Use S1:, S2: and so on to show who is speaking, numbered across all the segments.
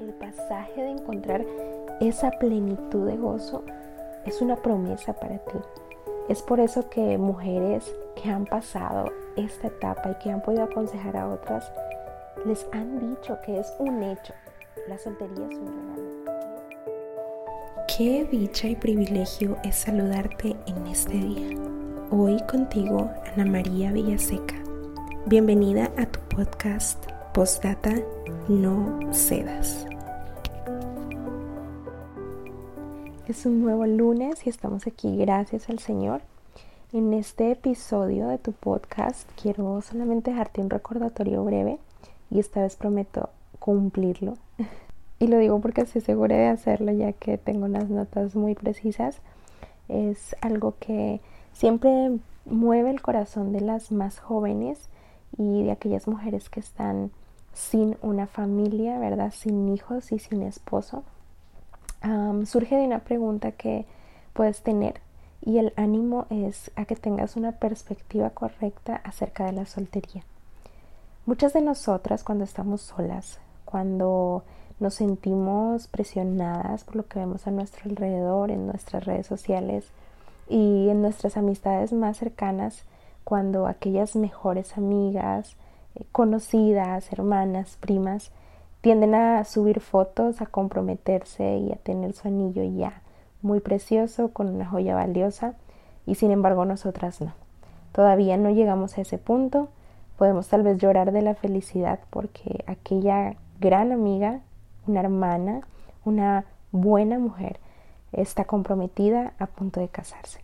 S1: el pasaje de encontrar esa plenitud de gozo es una promesa para ti. Es por eso que mujeres que han pasado esta etapa y que han podido aconsejar a otras, les han dicho que es un hecho. La soltería es un regalo. Qué dicha y privilegio es saludarte en este día. Hoy contigo, Ana María Villaseca. Bienvenida a tu podcast Postdata No Cedas. Es un nuevo lunes y estamos aquí gracias al Señor. En este episodio de tu podcast quiero solamente dejarte un recordatorio breve y esta vez prometo cumplirlo. y lo digo porque estoy segura de hacerlo ya que tengo unas notas muy precisas. Es algo que siempre mueve el corazón de las más jóvenes y de aquellas mujeres que están sin una familia, ¿verdad? Sin hijos y sin esposo surge de una pregunta que puedes tener y el ánimo es a que tengas una perspectiva correcta acerca de la soltería. Muchas de nosotras cuando estamos solas, cuando nos sentimos presionadas por lo que vemos a nuestro alrededor, en nuestras redes sociales y en nuestras amistades más cercanas, cuando aquellas mejores amigas, conocidas, hermanas, primas, tienden a subir fotos, a comprometerse y a tener su anillo ya muy precioso, con una joya valiosa, y sin embargo nosotras no. Todavía no llegamos a ese punto, podemos tal vez llorar de la felicidad porque aquella gran amiga, una hermana, una buena mujer, está comprometida a punto de casarse.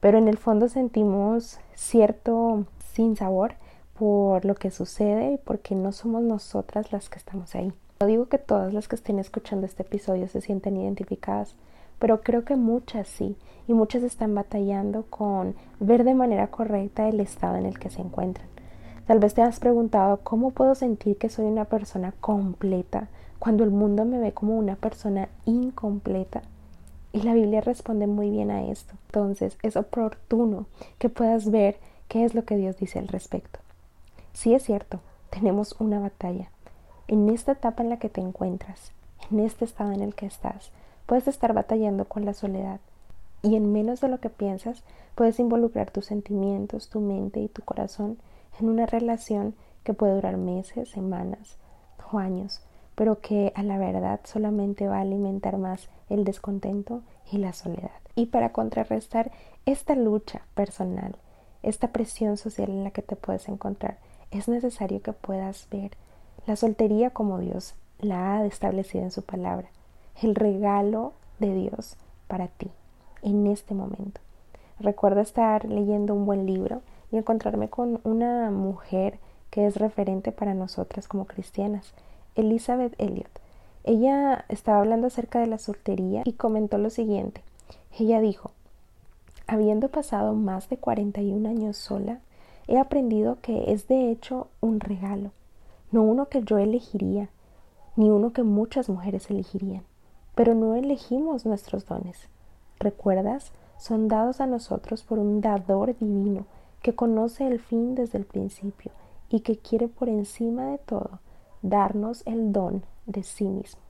S1: Pero en el fondo sentimos cierto sinsabor por lo que sucede y porque no somos nosotras las que estamos ahí. No digo que todas las que estén escuchando este episodio se sienten identificadas, pero creo que muchas sí, y muchas están batallando con ver de manera correcta el estado en el que se encuentran. Tal vez te has preguntado cómo puedo sentir que soy una persona completa cuando el mundo me ve como una persona incompleta. Y la Biblia responde muy bien a esto. Entonces es oportuno que puedas ver qué es lo que Dios dice al respecto. Sí es cierto, tenemos una batalla. En esta etapa en la que te encuentras, en este estado en el que estás, puedes estar batallando con la soledad. Y en menos de lo que piensas, puedes involucrar tus sentimientos, tu mente y tu corazón en una relación que puede durar meses, semanas o años, pero que a la verdad solamente va a alimentar más el descontento y la soledad. Y para contrarrestar esta lucha personal, esta presión social en la que te puedes encontrar, es necesario que puedas ver la soltería como Dios la ha establecido en su palabra, el regalo de Dios para ti en este momento. Recuerdo estar leyendo un buen libro y encontrarme con una mujer que es referente para nosotras como cristianas, Elizabeth Elliot. Ella estaba hablando acerca de la soltería y comentó lo siguiente. Ella dijo, habiendo pasado más de 41 años sola, he aprendido que es de hecho un regalo, no uno que yo elegiría, ni uno que muchas mujeres elegirían. Pero no elegimos nuestros dones. ¿Recuerdas? Son dados a nosotros por un dador divino que conoce el fin desde el principio y que quiere por encima de todo darnos el don de sí mismo.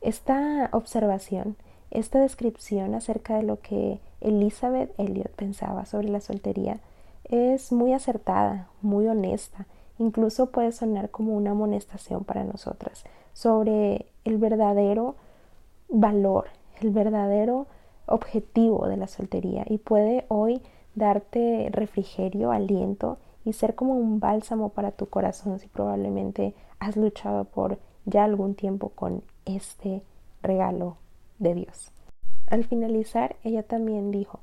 S1: Esta observación, esta descripción acerca de lo que Elizabeth Elliot pensaba sobre la soltería es muy acertada, muy honesta, incluso puede sonar como una amonestación para nosotras sobre el verdadero valor, el verdadero objetivo de la soltería y puede hoy darte refrigerio, aliento y ser como un bálsamo para tu corazón si probablemente has luchado por ya algún tiempo con este regalo de Dios. Al finalizar, ella también dijo,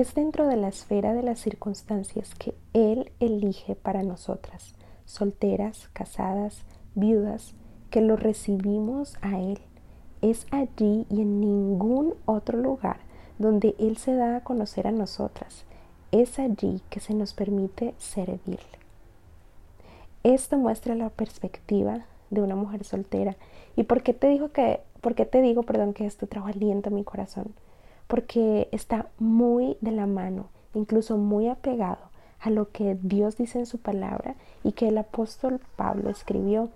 S1: es dentro de la esfera de las circunstancias que Él elige para nosotras, solteras, casadas, viudas, que lo recibimos a Él. Es allí y en ningún otro lugar donde Él se da a conocer a nosotras. Es allí que se nos permite servirle. Esto muestra la perspectiva de una mujer soltera. ¿Y por qué te digo que, por qué te digo, perdón, que esto trajo aliento a mi corazón? Porque está muy de la mano, incluso muy apegado a lo que Dios dice en su palabra y que el apóstol Pablo escribió.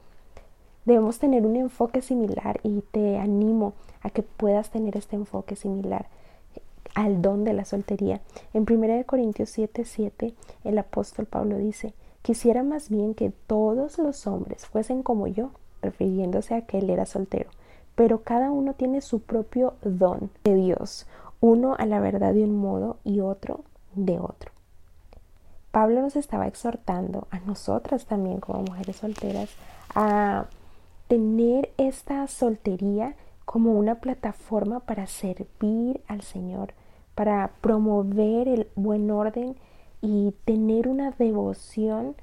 S1: Debemos tener un enfoque similar y te animo a que puedas tener este enfoque similar al don de la soltería. En 1 Corintios 7:7 7, el apóstol Pablo dice, quisiera más bien que todos los hombres fuesen como yo, refiriéndose a que él era soltero, pero cada uno tiene su propio don de Dios, uno a la verdad de un modo y otro de otro. Pablo nos estaba exhortando a nosotras también como mujeres solteras a tener esta soltería como una plataforma para servir al Señor, para promover el buen orden y tener una devoción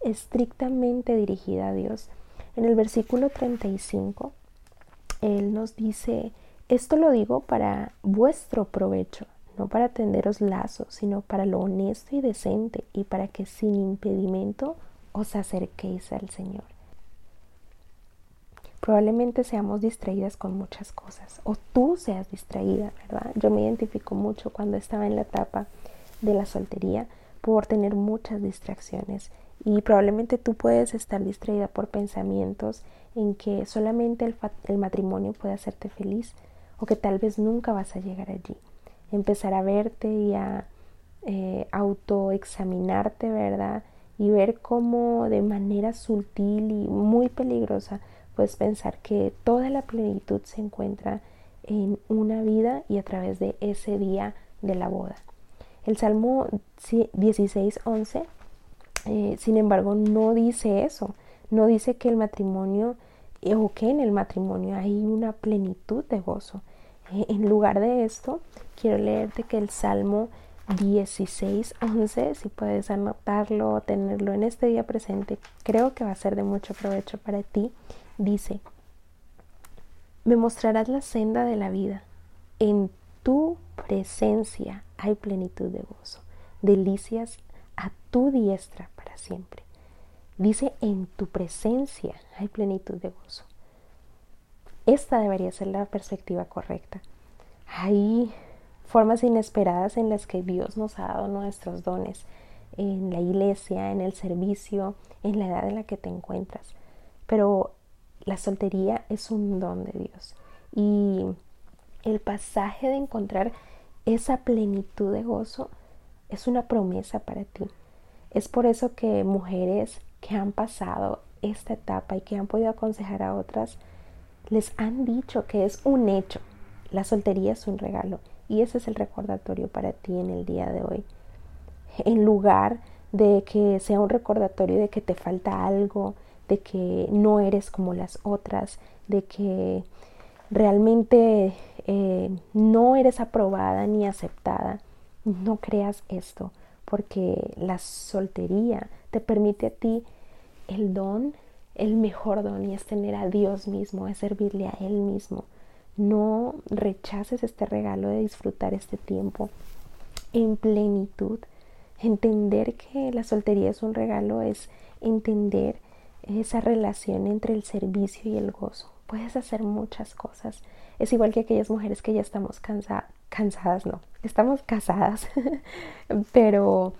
S1: estrictamente dirigida a Dios. En el versículo 35, Él nos dice, esto lo digo para vuestro provecho, no para tenderos lazos, sino para lo honesto y decente y para que sin impedimento os acerquéis al Señor. Probablemente seamos distraídas con muchas cosas o tú seas distraída, ¿verdad? Yo me identifico mucho cuando estaba en la etapa de la soltería por tener muchas distracciones y probablemente tú puedes estar distraída por pensamientos en que solamente el, matrimonio puede hacerte feliz o que tal vez nunca vas a llegar allí empezar a verte y a eh, autoexaminarte, ¿verdad? Y ver cómo de manera sutil y muy peligrosa puedes pensar que toda la plenitud se encuentra en una vida y a través de ese día de la boda. El Salmo 16.11, eh, sin embargo, no dice eso, no dice que el matrimonio eh, o que en el matrimonio hay una plenitud de gozo. Eh, en lugar de esto, quiero leerte que el Salmo 16, 11, si puedes anotarlo o tenerlo en este día presente, creo que va a ser de mucho provecho para ti. Dice, me mostrarás la senda de la vida. En tu presencia hay plenitud de gozo, delicias a tu diestra para siempre. Dice, en tu presencia hay plenitud de gozo. Esta debería ser la perspectiva correcta. Hay formas inesperadas en las que Dios nos ha dado nuestros dones, en la iglesia, en el servicio, en la edad en la que te encuentras. Pero la soltería es un don de Dios. Y el pasaje de encontrar esa plenitud de gozo es una promesa para ti. Es por eso que mujeres que han pasado esta etapa y que han podido aconsejar a otras, les han dicho que es un hecho. La soltería es un regalo y ese es el recordatorio para ti en el día de hoy. En lugar de que sea un recordatorio de que te falta algo, de que no eres como las otras, de que realmente eh, no eres aprobada ni aceptada, no creas esto, porque la soltería te permite a ti el don el mejor don y es tener a Dios mismo, es servirle a Él mismo. No rechaces este regalo de disfrutar este tiempo en plenitud. Entender que la soltería es un regalo es entender esa relación entre el servicio y el gozo. Puedes hacer muchas cosas. Es igual que aquellas mujeres que ya estamos cansadas, no, estamos casadas, pero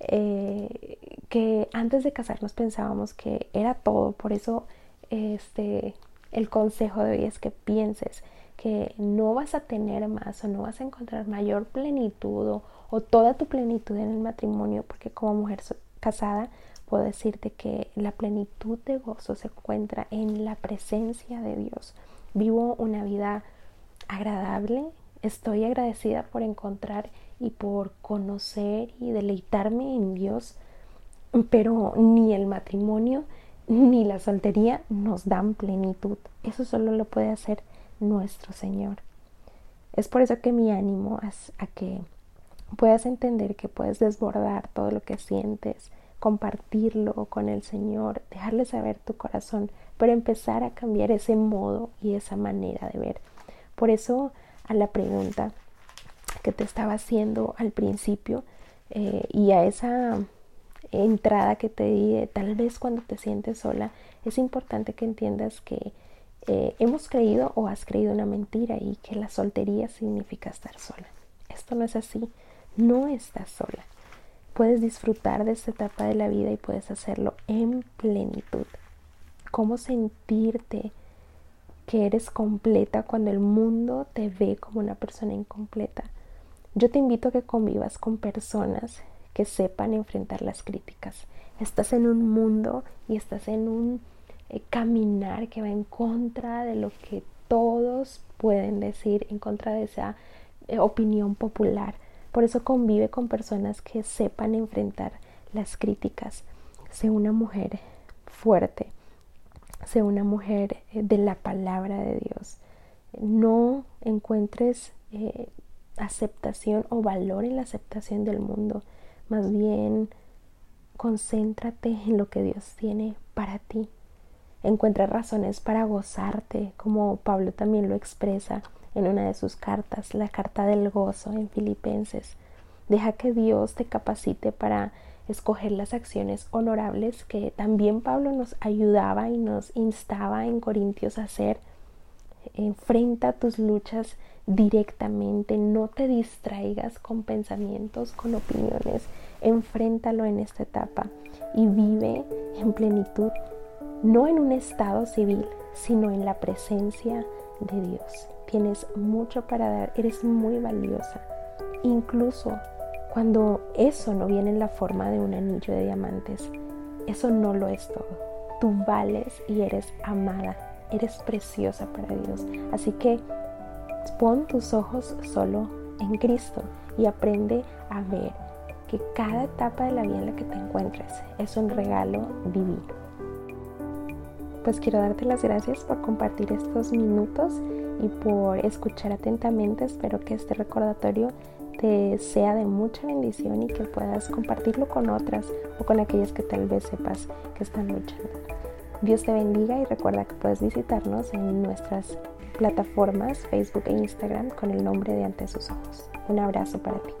S1: eh, que antes de casarnos pensábamos que era todo, por eso este el consejo de hoy es que pienses que no vas a tener más o no vas a encontrar mayor plenitud o, toda tu plenitud en el matrimonio, porque como mujer casada puedo decirte que la plenitud de gozo se encuentra en la presencia de Dios. Vivo una vida agradable, estoy agradecida por encontrar y por conocer y deleitarme en Dios, pero ni el matrimonio ni la soltería nos dan plenitud. Eso solo lo puede hacer nuestro Señor. Es por eso que mi ánimo es a que puedas entender que puedes desbordar todo lo que sientes, compartirlo con el Señor, dejarle saber tu corazón, pero empezar a cambiar ese modo y esa manera de ver. Por eso a la pregunta, que te estaba haciendo al principio eh, y a esa entrada que te di, tal vez cuando te sientes sola, es importante que entiendas que eh, hemos creído o has creído una mentira y que la soltería significa estar sola. Esto no es así, no estás sola. Puedes disfrutar de esta etapa de la vida y puedes hacerlo en plenitud. cómo sentirte que eres completa cuando el mundo te ve como una persona incompleta. Yo te invito a que convivas con personas que sepan enfrentar las críticas. Estás en un mundo y estás en un eh, caminar que va en contra de lo que todos pueden decir, en contra de esa eh, opinión popular. Por eso convive con personas que sepan enfrentar las críticas. Sé una mujer fuerte, sé una mujer eh, de la palabra de Dios. No encuentres aceptación o valor en la aceptación del mundo. Más bien, concéntrate en lo que Dios tiene para ti. Encuentra razones para gozarte, como Pablo también lo expresa en una de sus cartas, la carta del gozo en Filipenses. Deja que Dios te capacite para escoger las acciones honorables que también Pablo nos ayudaba y nos instaba en Corintios a hacer. Enfrenta tus luchas directamente, no te distraigas con pensamientos, con opiniones, enfréntalo en esta etapa y vive en plenitud, no en un estado civil, sino en la presencia de Dios. Tienes mucho para dar, eres muy valiosa. Incluso cuando eso no viene en la forma de un anillo de diamantes, eso no lo es todo. Tú vales y eres amada, eres preciosa para Dios. Así que pon tus ojos solo en Cristo y aprende a ver que cada etapa de la vida en la que te encuentres es un regalo divino. Pues quiero darte las gracias por compartir estos minutos y por escuchar atentamente. Espero que este recordatorio te sea de mucha bendición y que puedas compartirlo con otras o con aquellas que tal vez sepas que están luchando. Dios te bendiga y recuerda que puedes visitarnos en nuestras plataformas Facebook e Instagram con el nombre de Ante sus ojos. Un abrazo para ti.